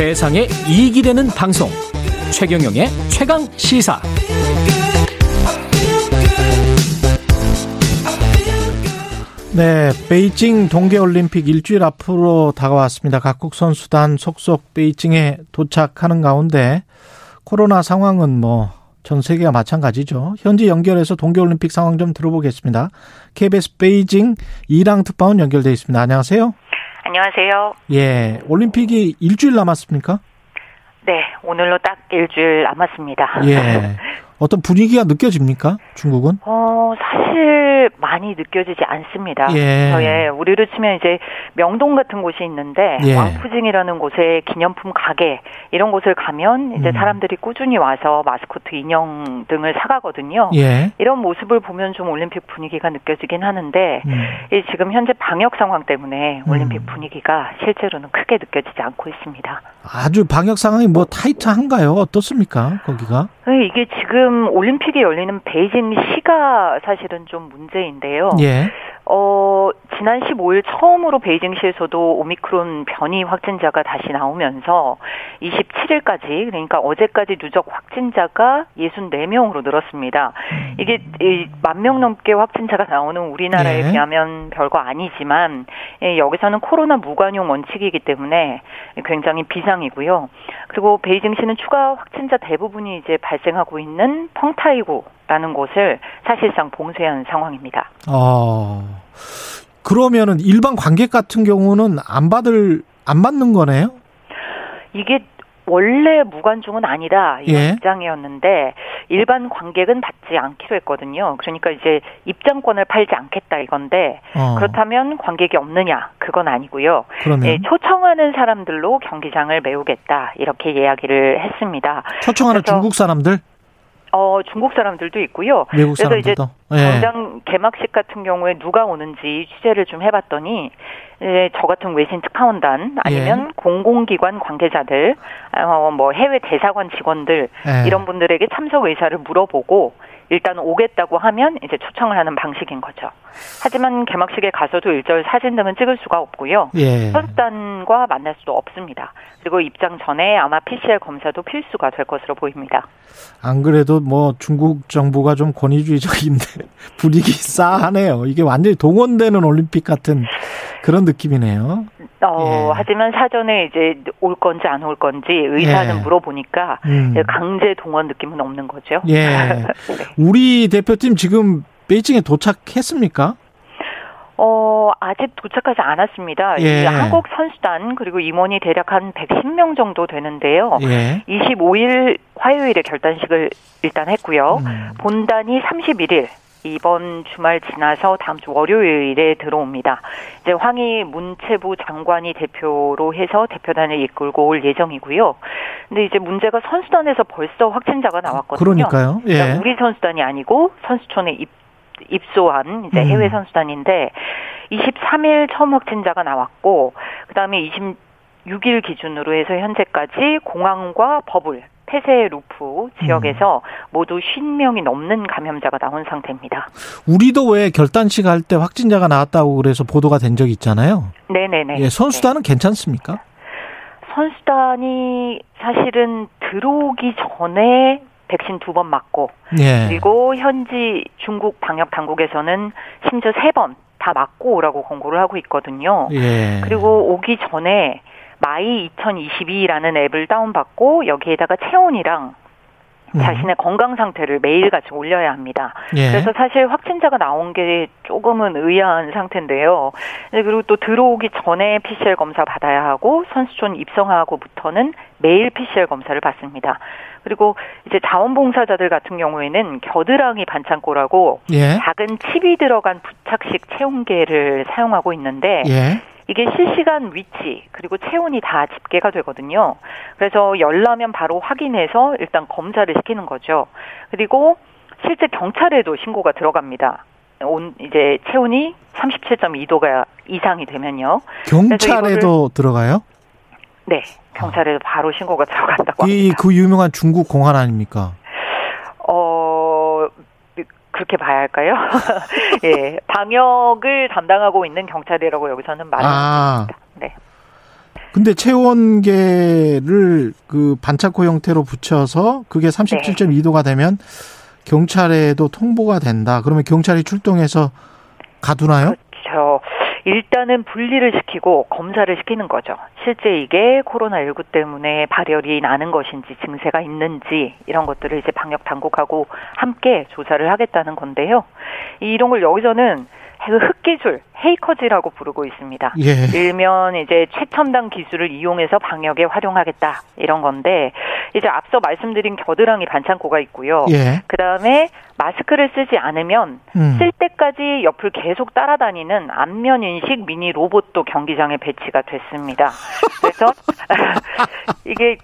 세상에 이익이 되는 방송 최경영의 최강 시사 네, 베이징 동계올림픽 일주일 앞으로 다가왔습니다. 각국 선수단 속속 베이징에 도착하는 가운데 코로나 상황은 뭐 전 세계가 마찬가지죠. 현지 연결해서 동계올림픽 상황 좀 들어보겠습니다. KBS 베이징 이랑 특파원 연결돼 있습니다. 안녕하세요. 안녕하세요. 예, 올림픽이 일주일 남았습니까? 네, 오늘로 딱 일주일 남았습니다. 예. 어떤 분위기가 느껴집니까? 중국은? 어, 사실 많이 느껴지지 않습니다. 예. 예, 우리로 치면 이제 명동 같은 곳이 있는데 예. 왕푸징이라는 곳에 기념품 가게 이런 곳을 가면 이제 음. 사람들이 꾸준히 와서 마스코트 인형 등을 사가거든요. 예. 이런 모습을 보면 좀 올림픽 분위기가 느껴지긴 하는데 음. 이 지금 현재 방역 상황 때문에 올림픽 음. 분위기가 실제로는 크게 느껴지지 않고 있습니다. 아주 방역 상황이 뭐 타이트한가요? 어떻습니까? 거기가? 네, 이게 지금 올림픽이 열리는 베이징 시가 사실은 좀 문제인데요. 예. 어, 지난 15일 처음으로 베이징시에서도 오미크론 변이 확진자가 다시 나오면서 27일까지 그러니까 어제까지 누적 확진자가 64명으로 늘었습니다. 이게 만 명 넘게 확진자가 나오는 우리나라에 예. 비하면 별거 아니지만 예, 여기서는 코로나 무관용 원칙이기 때문에 굉장히 비상이고요. 그리고 베이징시는 추가 확진자 대부분이 이제 발생하고 있는 펑타이구 라는 곳을 사실상 봉쇄한 상황입니다. 어. 그러면은 일반 관객 같은 경우는 안 받을 안 받는 거네요? 이게 원래 무관중은 아니다 이런 예. 입장이었는데 일반 관객은 받지 않기로 했거든요. 그러니까 이제 입장권을 팔지 않겠다 이건데 어. 그렇다면 관객이 없느냐 그건 아니고요. 예, 초청하는 사람들로 경기장을 메우겠다 이렇게 이야기를 했습니다. 초청하는 중국 사람들, 어 중국 사람들도 있고요. 외국 그래서 이제 사람들도. 예. 당장 개막식 같은 경우에 누가 오는지 취재를 좀 해봤더니 예, 저 같은 외신 특파원단 아니면 예. 공공기관 관계자들, 어, 뭐 해외 대사관 직원들 예. 이런 분들에게 참석 의사를 물어보고 일단 오겠다고 하면 이제 초청을 하는 방식인 거죠. 하지만 개막식에 가서도 일절 사진 등은 찍을 수가 없고요. 예. 선수단과 만날 수도 없습니다. 그리고 입장 전에 아마 PCR 검사도 필수가 될 것으로 보입니다. 안 그래도 뭐 중국 정부가 좀 권위주의적인데 분위기 싸하네요. 이게 완전히 동원되는 올림픽 같은 그런 느낌이네요. 어, 예. 하지만 사전에 이제 올 건지 안 올 건지 의사는 예. 물어보니까 음. 강제 동원 느낌은 없는 거죠. 예. 네. 우리 대표팀 지금 베이징에 도착했습니까? 어, 아직 도착하지 않았습니다. 예. 이 한국 선수단 그리고 임원이 대략 한 110명 정도 되는데요. 예. 25일 화요일에 결단식을 일단 했고요. 음. 본단이 31일 이번 주말 지나서 다음 주 월요일에 들어옵니다. 이제 황희 문체부 장관이 대표로 해서 대표단을 이끌고 올 예정이고요. 근데 이제 문제가 선수단에서 벌써 확진자가 나왔거든요. 그러니까요. 그러니까 예. 우리 선수단이 아니고 선수촌에 입, 입소한 이제 음. 해외 선수단인데 23일 처음 확진자가 나왔고 그다음에 26일 기준으로 해서 현재까지 공항과 버블 폐쇄 루프 지역에서 음. 모두 50명이 넘는 감염자가 나온 상태입니다. 우리도 왜 결단식 할 때 확진자가 나왔다고 그래서 보도가 된 적이 있잖아요. 네네네. 예, 선수단은 괜찮습니까? 네. 선수단이 사실은 들어오기 전에 백신 두 번 맞고 예. 그리고 현지 중국 방역 당국에서는 심지어 세 번 다 맞고 오라고 권고를 하고 있거든요. 예. 그리고 오기 전에 My 2022라는 앱을 다운받고 여기에다가 체온이랑 음. 자신의 건강 상태를 매일 같이 올려야 합니다. 예. 그래서 사실 확진자가 나온 게 조금은 의아한 상태인데요. 네, 그리고 또 들어오기 전에 PCR 검사 받아야 하고 선수촌 입성하고부터는 매일 PCR 검사를 받습니다. 그리고 이제 자원봉사자들 같은 경우에는 겨드랑이 반창고라고 예. 작은 칩이 들어간 부착식 체온계를 사용하고 있는데 예. 이게 실시간 위치 그리고 체온이 다 집계가 되거든요. 그래서 열 나면 바로 확인해서 일단 검사를 시키는 거죠. 그리고 실제 경찰에도 신고가 들어갑니다. 온 이제 체온이 37.2도가 이상이 되면요. 경찰에도 들어가요? 네, 경찰에도 바로 신고가 들어간다고 이 합니다. 그 유명한 중국 공안 아닙니까? 어 그렇게 봐야 할까요? 예, 방역을 담당하고 있는 경찰이라고 여기서는 말을 아. 합니다. 네. 근데 체온계를 그 반차코 형태로 붙여서 그게 37.2도가 되면 경찰에도 통보가 된다. 그러면 경찰이 출동해서 가두나요? 그렇죠. 일단은 분리를 시키고 검사를 시키는 거죠. 실제 이게 코로나19 때문에 발열이 나는 것인지 증세가 있는지 이런 것들을 이제 방역 당국하고 함께 조사를 하겠다는 건데요. 이런 걸 여기서는 흑기술, 헤이커즈라고 부르고 있습니다. 예. 일면 이제 최첨단 기술을 이용해서 방역에 활용하겠다 이런 건데 이제 앞서 말씀드린 겨드랑이 반창고가 있고요. 예. 그 다음에 마스크를 쓰지 않으면 음. 쓸 때까지 옆을 계속 따라다니는 안면 인식 미니 로봇도 경기장에 배치가 됐습니다. 그래서 이게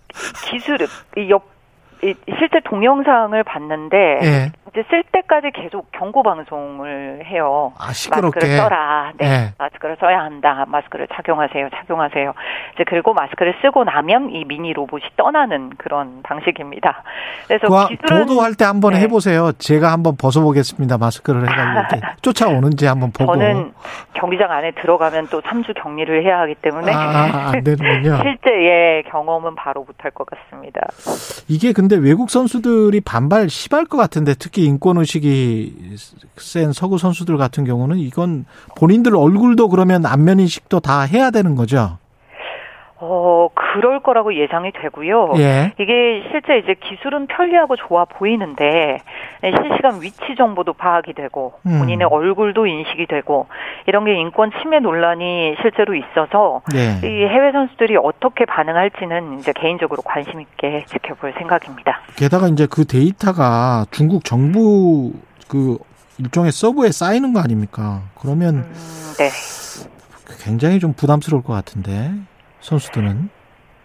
기술 이옆 실제 동영상을 봤는데 예. 이제 쓸 때까지 계속 경고 방송을 해요. 아, 시끄럽게. 마스크를 써라. 네. 예. 마스크를 써야 한다. 마스크를 착용하세요. 착용하세요. 이제 그리고 마스크를 쓰고 나면 이 미니 로봇이 떠나는 그런 방식입니다. 그래서 그 기술은 보도할 때 한번 네. 해보세요. 제가 한번 벗어보겠습니다. 마스크를 해가지고 쫓아오는지 한번 보고. 저는 경기장 안에 들어가면 또 3주 격리를 해야 하기 때문에 아, 안 되는군요. 실제의 경험은 바로 못할 것 같습니다. 이게 근데 외국 선수들이 반발 심할 것 같은데 특히 인권 의식이 센 서구 선수들 같은 경우는 이건 본인들 얼굴도 그러면 안면 인식도 다 해야 되는 거죠. 어, 그럴 거라고 예상이 되고요. 예. 이게 실제 이제 기술은 편리하고 좋아 보이는데 실시간 위치 정보도 파악이 되고 음. 본인의 얼굴도 인식이 되고 이런 게 인권 침해 논란이 실제로 있어서 예. 이 해외 선수들이 어떻게 반응할지는 이제 개인적으로 관심 있게 지켜볼 생각입니다. 게다가 이제 그 데이터가 중국 정부 그 일종의 서버에 쌓이는 거 아닙니까? 그러면 음, 네. 굉장히 좀 부담스러울 것 같은데 선수들은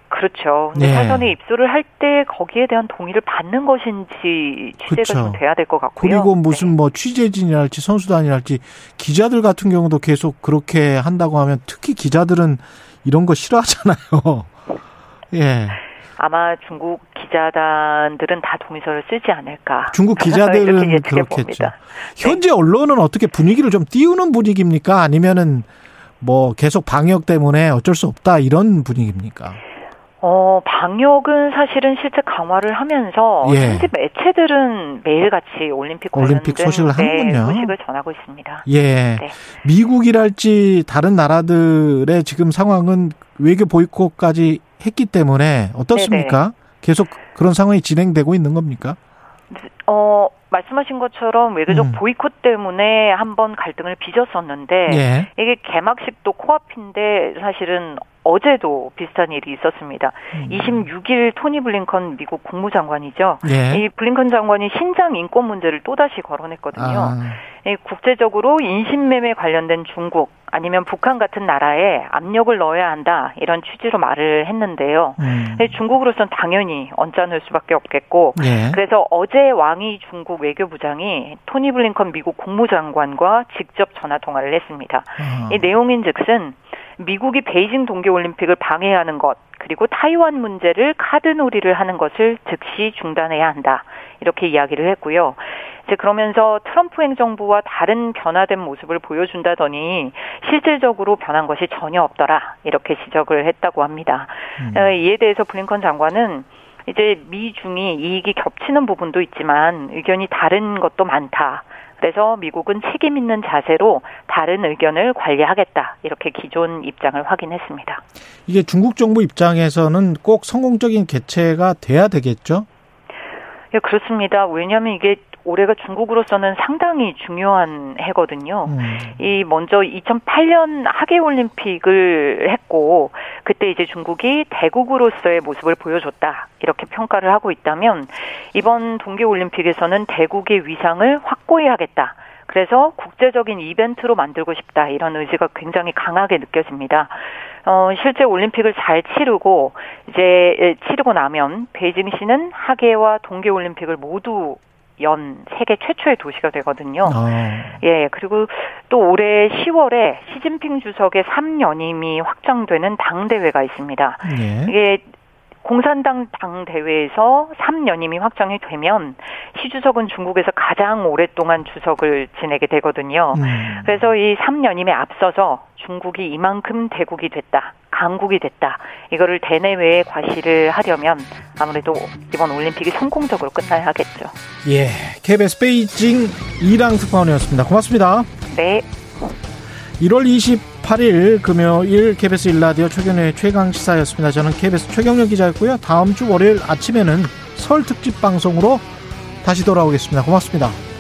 그렇죠. 근데 네. 사전에 입소를 할 때 거기에 대한 동의를 받는 것인지 취재가 그쵸. 좀 돼야 될 것 같고요. 그리고 무슨 뭐 취재진이랄지 선수단이랄지 기자들 같은 경우도 계속 그렇게 한다고 하면 특히 기자들은 이런 거 싫어하잖아요. 예. 아마 중국 기자단들은 다 동의서를 쓰지 않을까. 중국 기자들은 그렇겠죠. 봅니다. 현재 언론은 어떻게 분위기를 좀 띄우는 분위기입니까? 아니면은 뭐 계속 방역 때문에 어쩔 수 없다 이런 분위기입니까? 어, 방역은 사실은 실제 강화를 하면서 예. 현지 매체들은 매일같이 올림픽 올림픽 소식을 네, 하는군요. 소식을 전하고 있습니다. 예. 네. 미국이랄지 다른 나라들의 지금 상황은 외교 보이콧까지 했기 때문에 어떻습니까? 계속 그런 상황이 진행되고 있는 겁니까? 어, 말씀하신 것처럼 외교적 음. 보이콧 때문에 한번 갈등을 빚었었는데 예. 이게 개막식도 코앞인데 사실은 어제도 비슷한 일이 있었습니다. 음. 26일 토니 블링컨 미국 국무장관이죠. 예. 이 블링컨 장관이 신장 인권 문제를 또다시 거론했거든요. 아, 이 국제적으로 인신매매 관련된 중국 아니면 북한 같은 나라에 압력을 넣어야 한다 이런 취지로 말을 했는데요. 음. 중국으로선 당연히 언짢을 수밖에 없겠고 예. 그래서 어제 왕이 중국 외교부장이 토니 블링컨 미국 국무장관과 직접 전화 통화를 했습니다. 아. 이 내용인즉슨 미국이 베이징 동계올림픽을 방해하는 것 그리고 타이완 문제를 카드놀이를 하는 것을 즉시 중단해야 한다 이렇게 이야기를 했고요. 이제 그러면서 트럼프 행정부와 다른 변화된 모습을 보여준다더니 실질적으로 변한 것이 전혀 없더라 이렇게 지적을 했다고 합니다. 음. 어, 이에 대해서 블링컨 장관은 이제 미중이 이익이 겹치는 부분도 있지만 의견이 다른 것도 많다. 그래서 미국은 책임 있는 자세로 다른 의견을 관리하겠다. 이렇게 기존 입장을 확인했습니다. 이게 중국 정부 입장에서는 꼭 성공적인 개최가 돼야 되겠죠? 예, 그렇습니다. 왜냐하면 이게 올해가 중국으로서는 상당히 중요한 해거든요. 음. 이 먼저 2008년 하계 올림픽을 했고 그때 이제 중국이 대국으로서의 모습을 보여줬다 이렇게 평가를 하고 있다면 이번 동계 올림픽에서는 대국의 위상을 확고히 하겠다. 그래서 국제적인 이벤트로 만들고 싶다 이런 의지가 굉장히 강하게 느껴집니다. 어, 실제 올림픽을 잘 치르고 이제 치르고 나면 베이징시는 하계와 동계 올림픽을 모두 연 세계 최초의 도시가 되거든요. 아. 예, 그리고 또 올해 10월에 시진핑 주석의 3연임이 확정되는 당대회가 있습니다. 예. 이게 공산당 당대회에서 3연임이 확정이 되면 시 주석은 중국에서 가장 오랫동안 주석을 지내게 되거든요. 음. 그래서 이 3연임에 앞서서 중국이 이만큼 대국이 됐다. 강국이 됐다. 이거를 대내외에 과시를 하려면 아무래도 이번 올림픽이 성공적으로 끝나야 하겠죠. 예, KBS 베이징 이랑 특파원이었습니다. 고맙습니다. 네. 1월 28일 금요일 KBS 일라디오 최경련의 최강 시사였습니다. 저는 KBS 최경련 기자였고요. 다음 주 월요일 아침에는 설 특집 방송으로 다시 돌아오겠습니다. 고맙습니다.